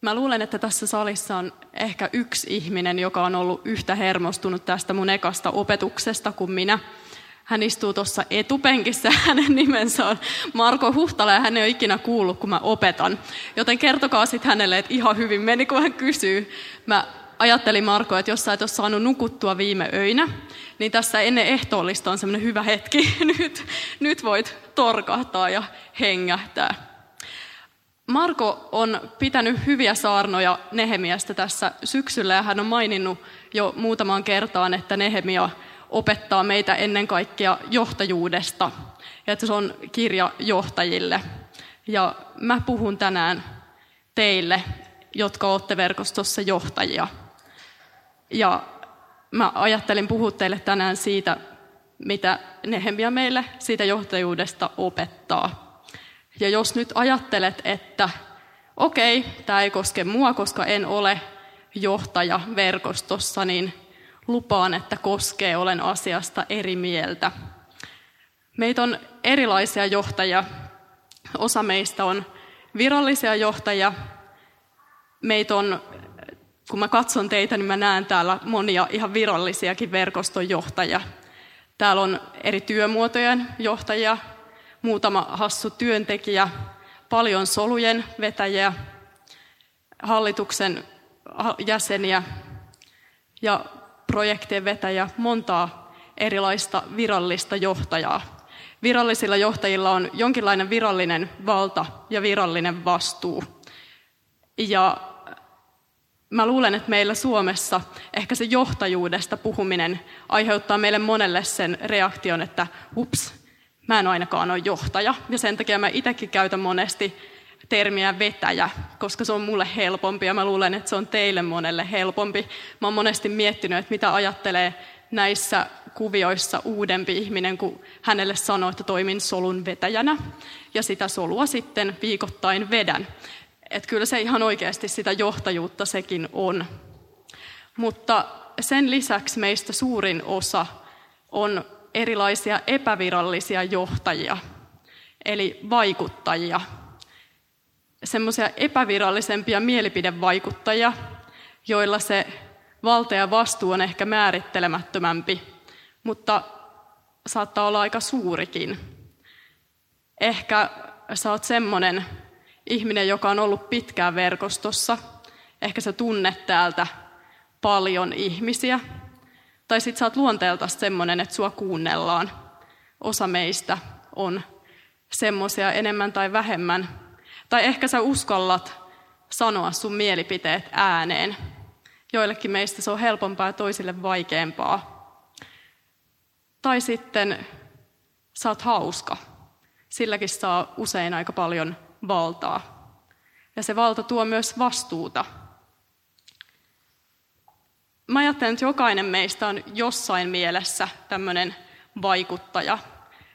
Mä luulen, että tässä salissa on ehkä yksi ihminen, joka on ollut yhtä hermostunut tästä mun ekasta opetuksesta kuin minä. Hän istuu tuossa etupenkissä, hänen nimensä on Marko Huhtala ja hän ei ole ikinä kuullut, kun mä opetan. Joten kertokaa sitten hänelle, että ihan hyvin meni, kun hän kysyy. Mä ajattelin Marko, että jos sä et ole saanut nukuttua viime öinä, niin tässä ennen ehtoollista on semmoinen hyvä hetki. Nyt, nyt voit torkahtaa ja hengähtää. Marko on pitänyt hyviä saarnoja Nehemiästä tässä syksyllä ja hän on maininnut jo muutamaan kertaan, että Nehemia opettaa meitä ennen kaikkea johtajuudesta ja että se on kirja johtajille. Ja mä puhun tänään teille, jotka olette verkostossa johtajia. Ja mä ajattelin puhua teille tänään siitä, mitä Nehemia meille siitä johtajuudesta opettaa. Ja jos nyt ajattelet, että okei, tämä ei koske mua, koska en ole johtaja verkostossa, niin lupaan, että koskee, olen asiasta eri mieltä. Meitä on erilaisia johtajia. Osa meistä on virallisia johtajia. Meitä on, kun mä katson teitä, niin mä näen täällä monia ihan virallisiakin verkoston johtajia. Täällä on eri työmuotojen johtajia, muutama hassu työntekijä, paljon solujen vetäjiä, hallituksen jäseniä ja projektien vetäjä, montaa erilaista virallista johtajaa. Virallisilla johtajilla on jonkinlainen virallinen valta ja virallinen vastuu. Ja mä luulen, että meillä Suomessa ehkä se johtajuudesta puhuminen aiheuttaa meille monelle sen reaktion, että ups, mä en ainakaan ole johtaja. Ja sen takia mä itsekin käytän monesti termiä vetäjä, koska se on mulle helpompi ja mä luulen, että se on teille monelle helpompi. Mä oon monesti miettinyt, että mitä ajattelee näissä kuvioissa uudempi ihminen, kun hänelle sanoo, että toimin solun vetäjänä ja sitä solua sitten viikoittain vedän. Että kyllä se ihan oikeasti sitä johtajuutta sekin on. Mutta sen lisäksi meistä suurin osa on erilaisia epävirallisia johtajia, eli vaikuttajia, semmoisia epävirallisempia mielipidevaikuttajia, joilla se valta ja vastuu on ehkä määrittelemättömämpi, mutta saattaa olla aika suurikin. Ehkä sä oot semmoinen ihminen, joka on ollut pitkään verkostossa. Ehkä sä tunnet täältä paljon ihmisiä. Tai sit sä oot luonteelta semmoinen, että sua kuunnellaan. Osa meistä on semmoisia enemmän tai vähemmän tai ehkä sä uskallat sanoa sun mielipiteet ääneen. Joillekin meistä se on helpompaa ja toisille vaikeampaa. Tai sitten sä oot hauska. Silläkin saa usein aika paljon valtaa. Ja se valta tuo myös vastuuta. Mä ajattelen, että jokainen meistä on jossain mielessä tämmöinen vaikuttaja.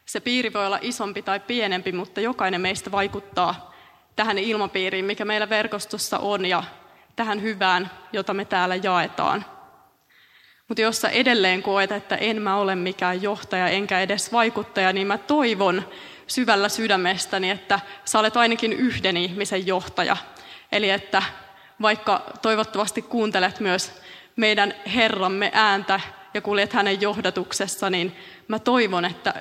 Se piiri voi olla isompi tai pienempi, mutta jokainen meistä vaikuttaa tähän ilmapiiriin, mikä meillä verkostossa on ja tähän hyvään, jota me täällä jaetaan. Mutta jos sä edelleen koet, että en mä ole mikään johtaja enkä edes vaikuttaja, niin mä toivon syvällä sydämestäni, että sä olet ainakin yhden ihmisen johtaja. Eli että vaikka toivottavasti kuuntelet myös meidän Herramme ääntä ja kuljet hänen johdatuksessa, niin mä toivon, että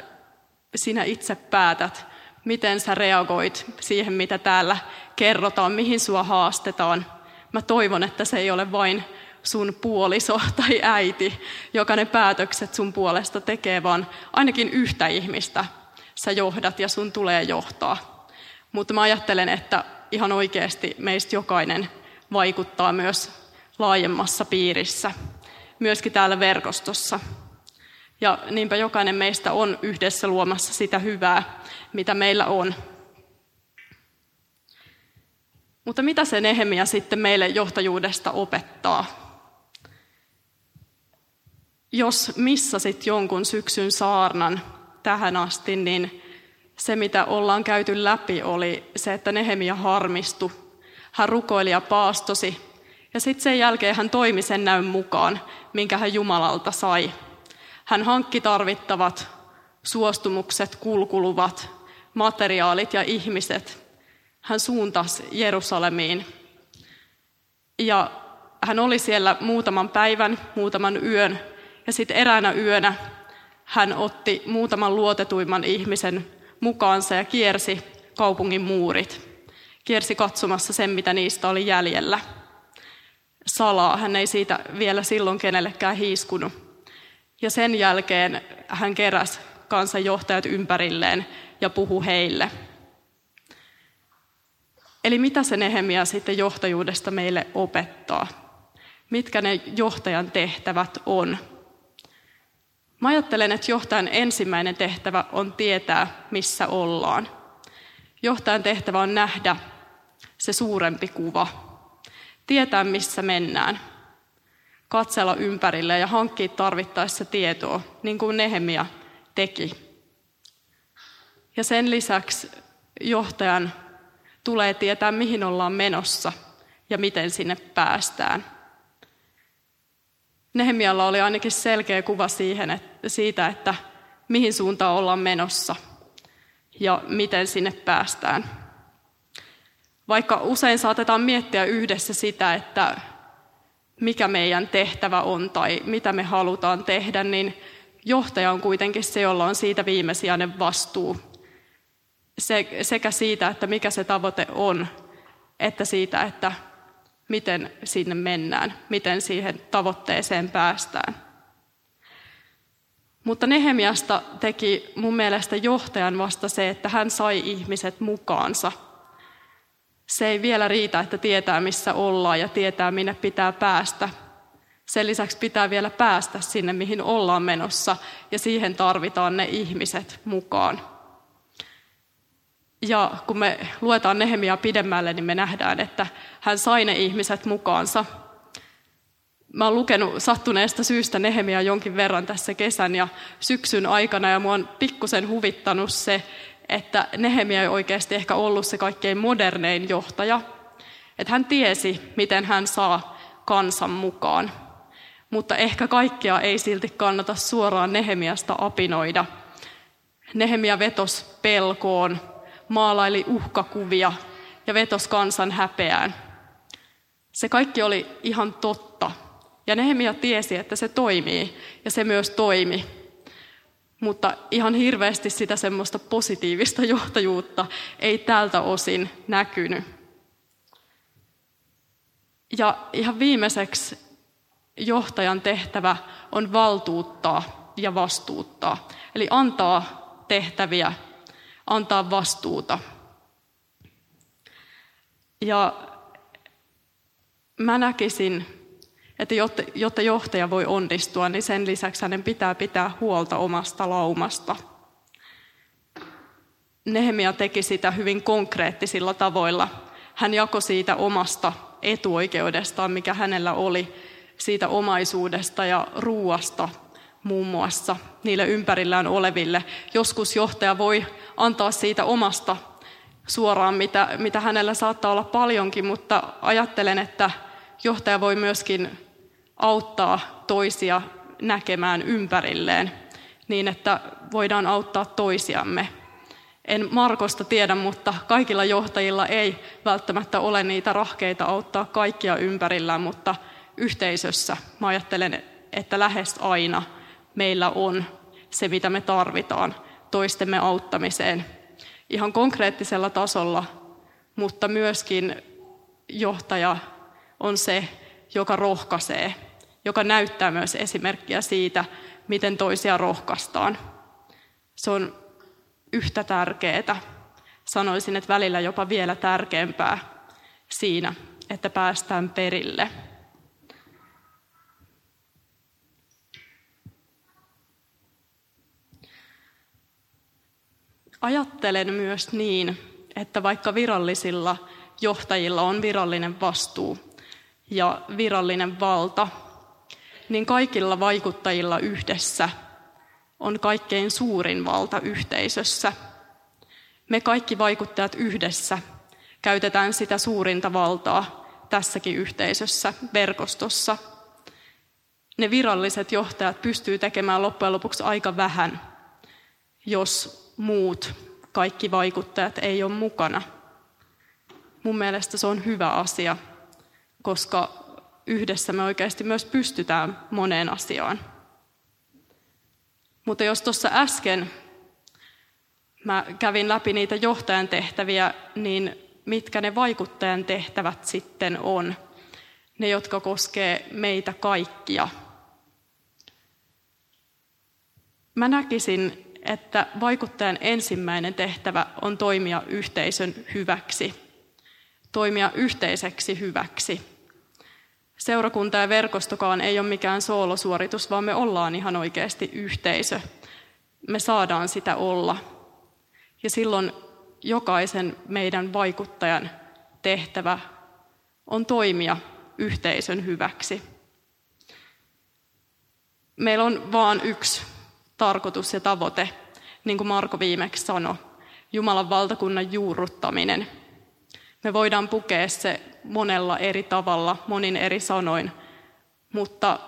sinä itse päätät, miten sä reagoit siihen, mitä täällä kerrotaan, mihin sua haastetaan. Mä toivon, että se ei ole vain sun puoliso tai äiti, joka ne päätökset sun puolesta tekee, vaan ainakin yhtä ihmistä sä johdat ja sun tulee johtaa. Mutta mä ajattelen, että ihan oikeasti meistä jokainen vaikuttaa myös laajemmassa piirissä, myöskin täällä verkostossa. Ja niinpä jokainen meistä on yhdessä luomassa sitä hyvää, mitä meillä on. Mutta mitä se Nehemia sitten meille johtajuudesta opettaa? Jos missasit jonkun syksyn saarnan tähän asti, niin se mitä ollaan käyty läpi oli se, että Nehemia harmistui. Hän rukoili ja paastosi. Ja sitten sen jälkeen hän toimi sen näyn mukaan, minkä hän Jumalalta sai. Hän hankki tarvittavat suostumukset, kulkuluvat, materiaalit ja ihmiset. Hän suuntasi Jerusalemiin. Ja hän oli siellä muutaman päivän, muutaman yön, ja sitten eräänä yönä hän otti muutaman luotetuimman ihmisen mukaansa ja kiersi kaupungin muurit. Kiersi katsomassa sen, mitä niistä oli jäljellä. Salaa, hän ei siitä vielä silloin kenellekään hiiskunut. Ja sen jälkeen hän keräsi kansanjohtajat ympärilleen ja puhu heille. Eli mitä se Nehemia sitten johtajuudesta meille opettaa? Mitkä ne johtajan tehtävät on? Mä ajattelen, että johtajan ensimmäinen tehtävä on tietää, missä ollaan. Johtajan tehtävä on nähdä se suurempi kuva. Tietää, missä mennään. Katsella ympärille ja hankkia tarvittaessa tietoa, niin kuin Nehemia teki. Ja sen lisäksi johtajan tulee tietää, mihin ollaan menossa ja miten sinne päästään. Nehemialla oli ainakin selkeä kuva siihen, että, siitä, että mihin suuntaan ollaan menossa ja miten sinne päästään. Vaikka usein saatetaan miettiä yhdessä sitä, että mikä meidän tehtävä on tai mitä me halutaan tehdä, niin johtaja on kuitenkin se, jolla on siitä viimesijainen vastuu. Se, sekä siitä, että mikä se tavoite on, että siitä, että miten sinne mennään, miten siihen tavoitteeseen päästään. Mutta Nehemiasta teki mun mielestä johtajan vasta se, että hän sai ihmiset mukaansa. Se ei vielä riitä, että tietää missä ollaan ja tietää minne pitää päästä. Sen lisäksi pitää vielä päästä sinne, mihin ollaan menossa, ja siihen tarvitaan ne ihmiset mukaan. Ja kun me luetaan Nehemiä pidemmälle, niin me nähdään, että hän sai ne ihmiset mukaansa. Mä oon lukenut sattuneesta syystä Nehemiä jonkin verran tässä kesän ja syksyn aikana, ja mua on pikkusen huvittanut se, että Nehemia ei oikeasti ehkä ollut se kaikkein modernein johtaja. Että hän tiesi, miten hän saa kansan mukaan. Mutta ehkä kaikkea ei silti kannata suoraan Nehemiasta apinoida. Nehemia vetos pelkoon, maalaili uhkakuvia ja vetos kansan häpeään. Se kaikki oli ihan totta. Ja Nehemia tiesi, että se toimii, ja se myös toimi. Mutta ihan hirveästi sitä semmoista positiivista johtajuutta ei tältä osin näkynyt. Ja ihan viimeiseksi johtajan tehtävä on valtuuttaa ja vastuuttaa. Eli antaa tehtäviä antaa vastuuta. Ja mä näkisin, että jotta, jotta johtaja voi onnistua, niin sen lisäksi hänen pitää pitää huolta omasta laumasta. Nehemia teki sitä hyvin konkreettisilla tavoilla. Hän jakoi siitä omasta etuoikeudestaan, mikä hänellä oli, siitä omaisuudesta ja ruuasta muun muassa niille ympärillään oleville. Joskus johtaja voi antaa siitä omasta suoraan, mitä, mitä hänellä saattaa olla paljonkin, mutta ajattelen, että johtaja voi myöskin auttaa toisia näkemään ympärilleen niin, että voidaan auttaa toisiamme. En Markosta tiedä, mutta kaikilla johtajilla ei välttämättä ole niitä rahkeita auttaa kaikkia ympärillään, mutta yhteisössä mä ajattelen, että lähes aina meillä on se, mitä me tarvitaan toistemme auttamiseen ihan konkreettisella tasolla, mutta myöskin johtaja on se, joka rohkaisee, joka näyttää myös esimerkkiä siitä, miten toisia rohkaistaan. Se on yhtä tärkeää. Sanoisin, että välillä jopa vielä tärkeämpää siinä, että päästään perille. Ajattelen myös niin, että vaikka virallisilla johtajilla on virallinen vastuu ja virallinen valta, niin kaikilla vaikuttajilla yhdessä on kaikkein suurin valta yhteisössä. Me kaikki vaikuttajat yhdessä käytetään sitä suurinta valtaa tässäkin yhteisössä, verkostossa. Ne viralliset johtajat pystyy tekemään loppujen lopuksi aika vähän, jos muut, kaikki vaikuttajat ei ole mukana. Mun mielestä se on hyvä asia. koska yhdessä me oikeasti myös pystytään moneen asiaan. Mutta jos tuossa äsken mä kävin läpi niitä johtajan tehtäviä, niin mitkä ne vaikuttajan tehtävät sitten on? Ne, jotka koskee meitä kaikkia. Mä näkisin, että vaikuttajan ensimmäinen tehtävä on toimia yhteisön hyväksi, toimia yhteiseksi hyväksi. Seurakunta ja verkostokaan ei ole mikään soolosuoritus, vaan me ollaan ihan oikeasti yhteisö. Me saadaan sitä olla. Ja silloin jokaisen meidän vaikuttajan tehtävä on toimia yhteisön hyväksi. Meillä on vain yksi tarkoitus ja tavoite, niin kuin Marko viimeksi sanoi, Jumalan valtakunnan juurruttaminen. Me voidaan pukea se monella eri tavalla, monin eri sanoin, mutta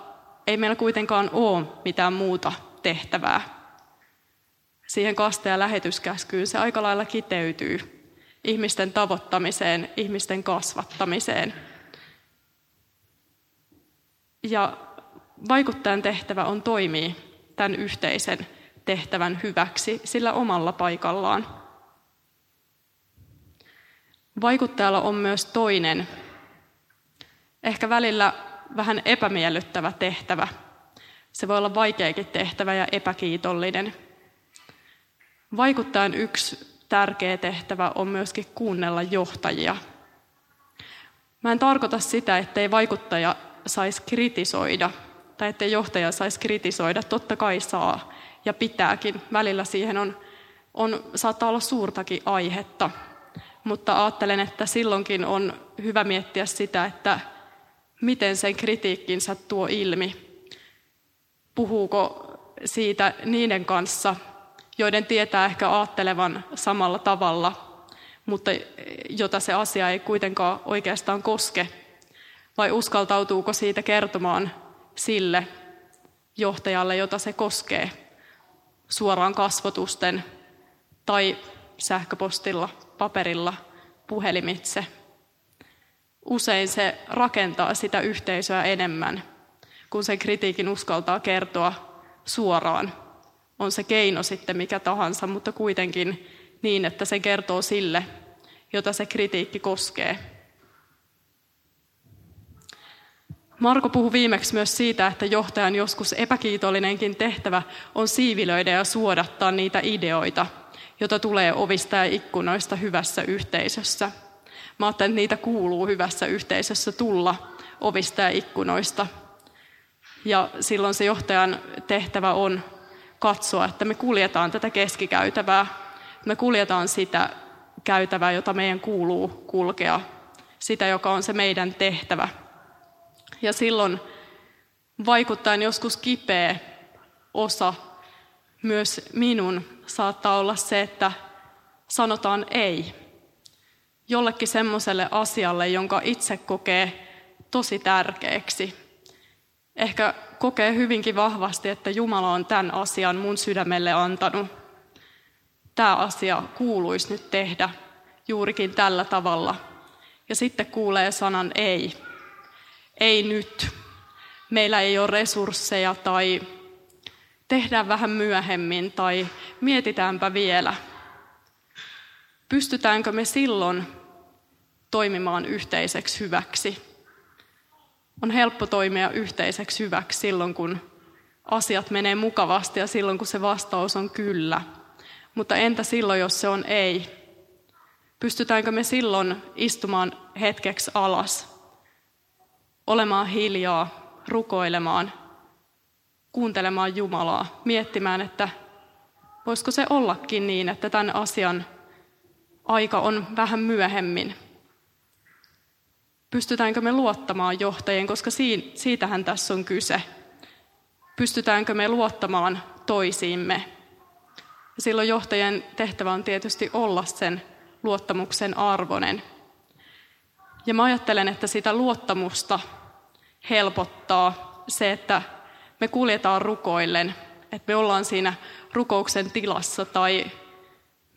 ei meillä kuitenkaan ole mitään muuta tehtävää. Siihen kaste- ja lähetyskäskyyn se aika lailla kiteytyy ihmisten tavoittamiseen, ihmisten kasvattamiseen. Ja vaikuttajan tehtävä on toimia tämän yhteisen tehtävän hyväksi sillä omalla paikallaan. Vaikuttajalla on myös toinen, ehkä välillä vähän epämiellyttävä tehtävä. Se voi olla vaikeakin tehtävä ja epäkiitollinen. Vaikuttajan yksi tärkeä tehtävä on myöskin kuunnella johtajia. Mä en tarkoita sitä, ettei vaikuttaja saisi kritisoida tai ettei johtaja saisi kritisoida. Totta kai saa ja pitääkin. Välillä siihen on, on, saattaa olla suurtakin aihetta. Mutta ajattelen, että silloinkin on hyvä miettiä sitä, että miten sen kritiikkinsä tuo ilmi. Puhuuko siitä niiden kanssa, joiden tietää ehkä ajattelevan samalla tavalla, mutta jota se asia ei kuitenkaan oikeastaan koske? Vai uskaltautuuko siitä kertomaan sille johtajalle, jota se koskee, suoraan kasvotusten tai sähköpostilla, paperilla, puhelimitse. Usein se rakentaa sitä yhteisöä enemmän, kun sen kritiikin uskaltaa kertoa suoraan. On se keino sitten mikä tahansa, mutta kuitenkin niin, että se kertoo sille, jota se kritiikki koskee. Marko puhui viimeksi myös siitä, että johtajan joskus epäkiitollinenkin tehtävä on siivilöidä ja suodattaa niitä ideoita, joita tulee ovista ja ikkunoista hyvässä yhteisössä. Mä ajattelen, että niitä kuuluu hyvässä yhteisössä tulla ovista ja ikkunoista. Ja silloin se johtajan tehtävä on katsoa, että me kuljetaan tätä keskikäytävää. Me kuljetaan sitä käytävää, jota meidän kuuluu kulkea. Sitä, joka on se meidän tehtävä – ja silloin vaikuttaen joskus kipeä osa myös minun saattaa olla se, että sanotaan ei jollekin semmoiselle asialle, jonka itse kokee tosi tärkeäksi. Ehkä kokee hyvinkin vahvasti, että Jumala on tämän asian mun sydämelle antanut. Tämä asia kuuluisi nyt tehdä juurikin tällä tavalla. Ja sitten kuulee sanan ei ei nyt, meillä ei ole resursseja tai tehdään vähän myöhemmin tai mietitäänpä vielä. Pystytäänkö me silloin toimimaan yhteiseksi hyväksi? On helppo toimia yhteiseksi hyväksi silloin, kun asiat menee mukavasti ja silloin, kun se vastaus on kyllä. Mutta entä silloin, jos se on ei? Pystytäänkö me silloin istumaan hetkeksi alas olemaan hiljaa, rukoilemaan, kuuntelemaan Jumalaa, miettimään, että voisiko se ollakin niin, että tämän asian aika on vähän myöhemmin. Pystytäänkö me luottamaan johtajien, koska siitähän tässä on kyse. Pystytäänkö me luottamaan toisiimme. Ja silloin johtajien tehtävä on tietysti olla sen luottamuksen arvoinen – ja mä ajattelen, että sitä luottamusta helpottaa se, että me kuljetaan rukoillen, että me ollaan siinä rukouksen tilassa tai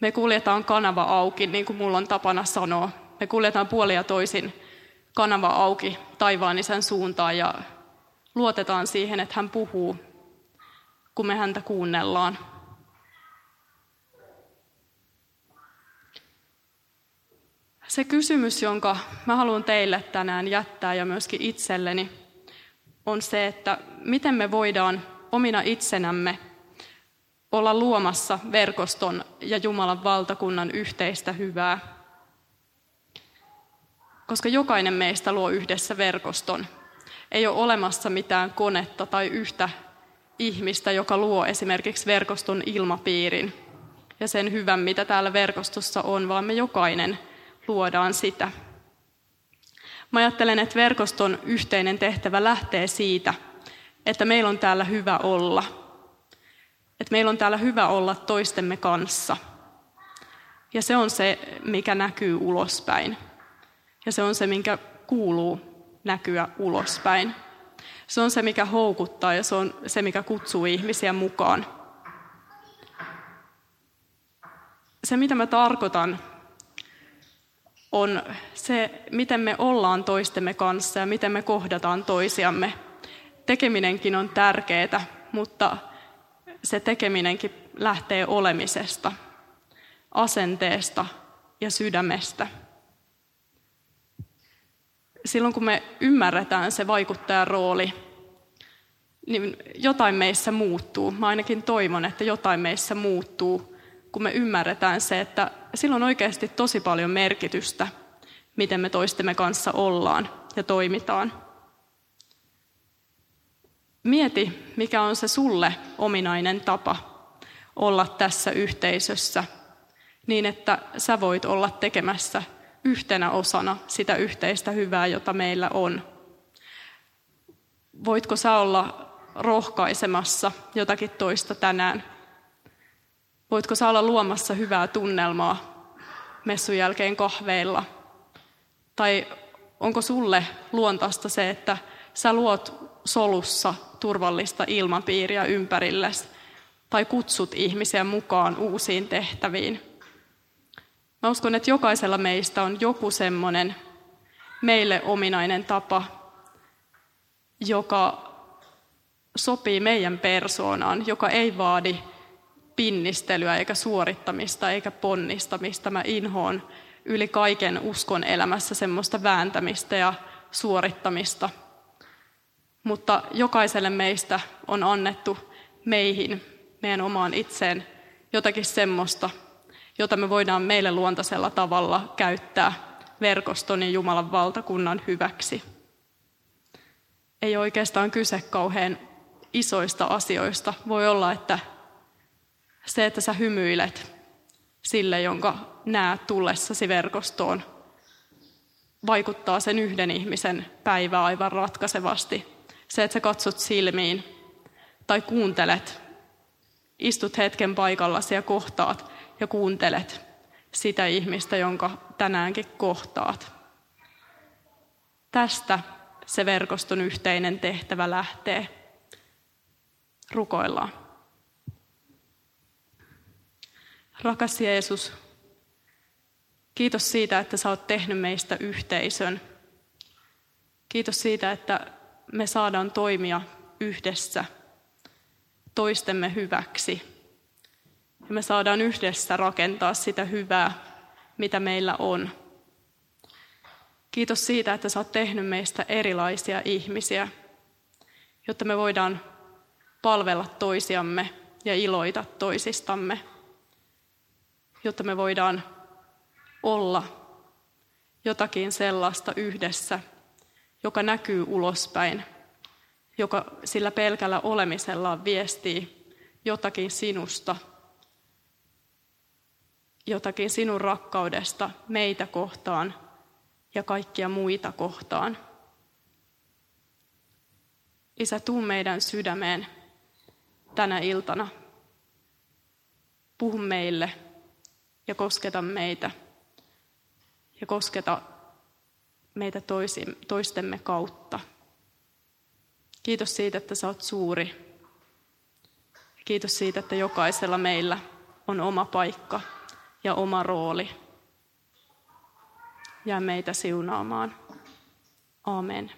me kuljetaan kanava auki, niin kuin mulla on tapana sanoa. Me kuljetaan puolia toisin kanava auki taivaan isän suuntaan ja luotetaan siihen, että hän puhuu, kun me häntä kuunnellaan. Se kysymys, jonka mä haluan teille tänään jättää ja myöskin itselleni, on se, että miten me voidaan omina itsenämme olla luomassa verkoston ja Jumalan valtakunnan yhteistä hyvää. Koska jokainen meistä luo yhdessä verkoston. Ei ole olemassa mitään konetta tai yhtä ihmistä, joka luo esimerkiksi verkoston ilmapiirin ja sen hyvän, mitä täällä verkostossa on, vaan me jokainen luodaan sitä. Mä ajattelen, että verkoston yhteinen tehtävä lähtee siitä, että meillä on täällä hyvä olla. Että meillä on täällä hyvä olla toistemme kanssa. Ja se on se, mikä näkyy ulospäin. Ja se on se, minkä kuuluu näkyä ulospäin. Se on se, mikä houkuttaa ja se on se, mikä kutsuu ihmisiä mukaan. Se, mitä mä tarkoitan on se, miten me ollaan toistemme kanssa ja miten me kohdataan toisiamme. Tekeminenkin on tärkeää, mutta se tekeminenkin lähtee olemisesta, asenteesta ja sydämestä. Silloin kun me ymmärretään se vaikuttajan rooli, niin jotain meissä muuttuu. Mä ainakin toivon, että jotain meissä muuttuu kun me ymmärretään se, että sillä on oikeasti tosi paljon merkitystä, miten me toistemme kanssa ollaan ja toimitaan. Mieti, mikä on se sulle ominainen tapa olla tässä yhteisössä, niin että sä voit olla tekemässä yhtenä osana sitä yhteistä hyvää, jota meillä on. Voitko sä olla rohkaisemassa jotakin toista tänään Voitko sä olla luomassa hyvää tunnelmaa messun jälkeen kahveilla? Tai onko sulle luontaista se, että sä luot solussa turvallista ilmapiiriä ympärillesi tai kutsut ihmisiä mukaan uusiin tehtäviin? Mä uskon, että jokaisella meistä on joku semmoinen meille ominainen tapa, joka sopii meidän persoonaan, joka ei vaadi pinnistelyä eikä suorittamista eikä ponnistamista. Mä inhoon yli kaiken uskon elämässä semmoista vääntämistä ja suorittamista. Mutta jokaiselle meistä on annettu meihin, meidän omaan itseen, jotakin semmoista, jota me voidaan meille luontaisella tavalla käyttää verkoston ja Jumalan valtakunnan hyväksi. Ei oikeastaan kyse kauhean isoista asioista. Voi olla, että se, että sä hymyilet sille, jonka näet tullessasi verkostoon, vaikuttaa sen yhden ihmisen päivää aivan ratkaisevasti. Se, että sä katsot silmiin tai kuuntelet, istut hetken paikallasi ja kohtaat ja kuuntelet sitä ihmistä, jonka tänäänkin kohtaat. Tästä se verkoston yhteinen tehtävä lähtee. Rukoillaan. Rakas Jeesus, kiitos siitä, että sä oot tehnyt meistä yhteisön. Kiitos siitä, että me saadaan toimia yhdessä toistemme hyväksi. Ja me saadaan yhdessä rakentaa sitä hyvää, mitä meillä on. Kiitos siitä, että sä oot tehnyt meistä erilaisia ihmisiä, jotta me voidaan palvella toisiamme ja iloita toisistamme jotta me voidaan olla jotakin sellaista yhdessä, joka näkyy ulospäin, joka sillä pelkällä olemisellaan viestii jotakin sinusta, jotakin sinun rakkaudesta meitä kohtaan ja kaikkia muita kohtaan. Isä, tuu meidän sydämeen tänä iltana. Puhu meille ja kosketa meitä ja kosketa meitä toistemme kautta. Kiitos siitä, että sä oot suuri. Kiitos siitä, että jokaisella meillä on oma paikka ja oma rooli. Jää meitä siunaamaan. Amen.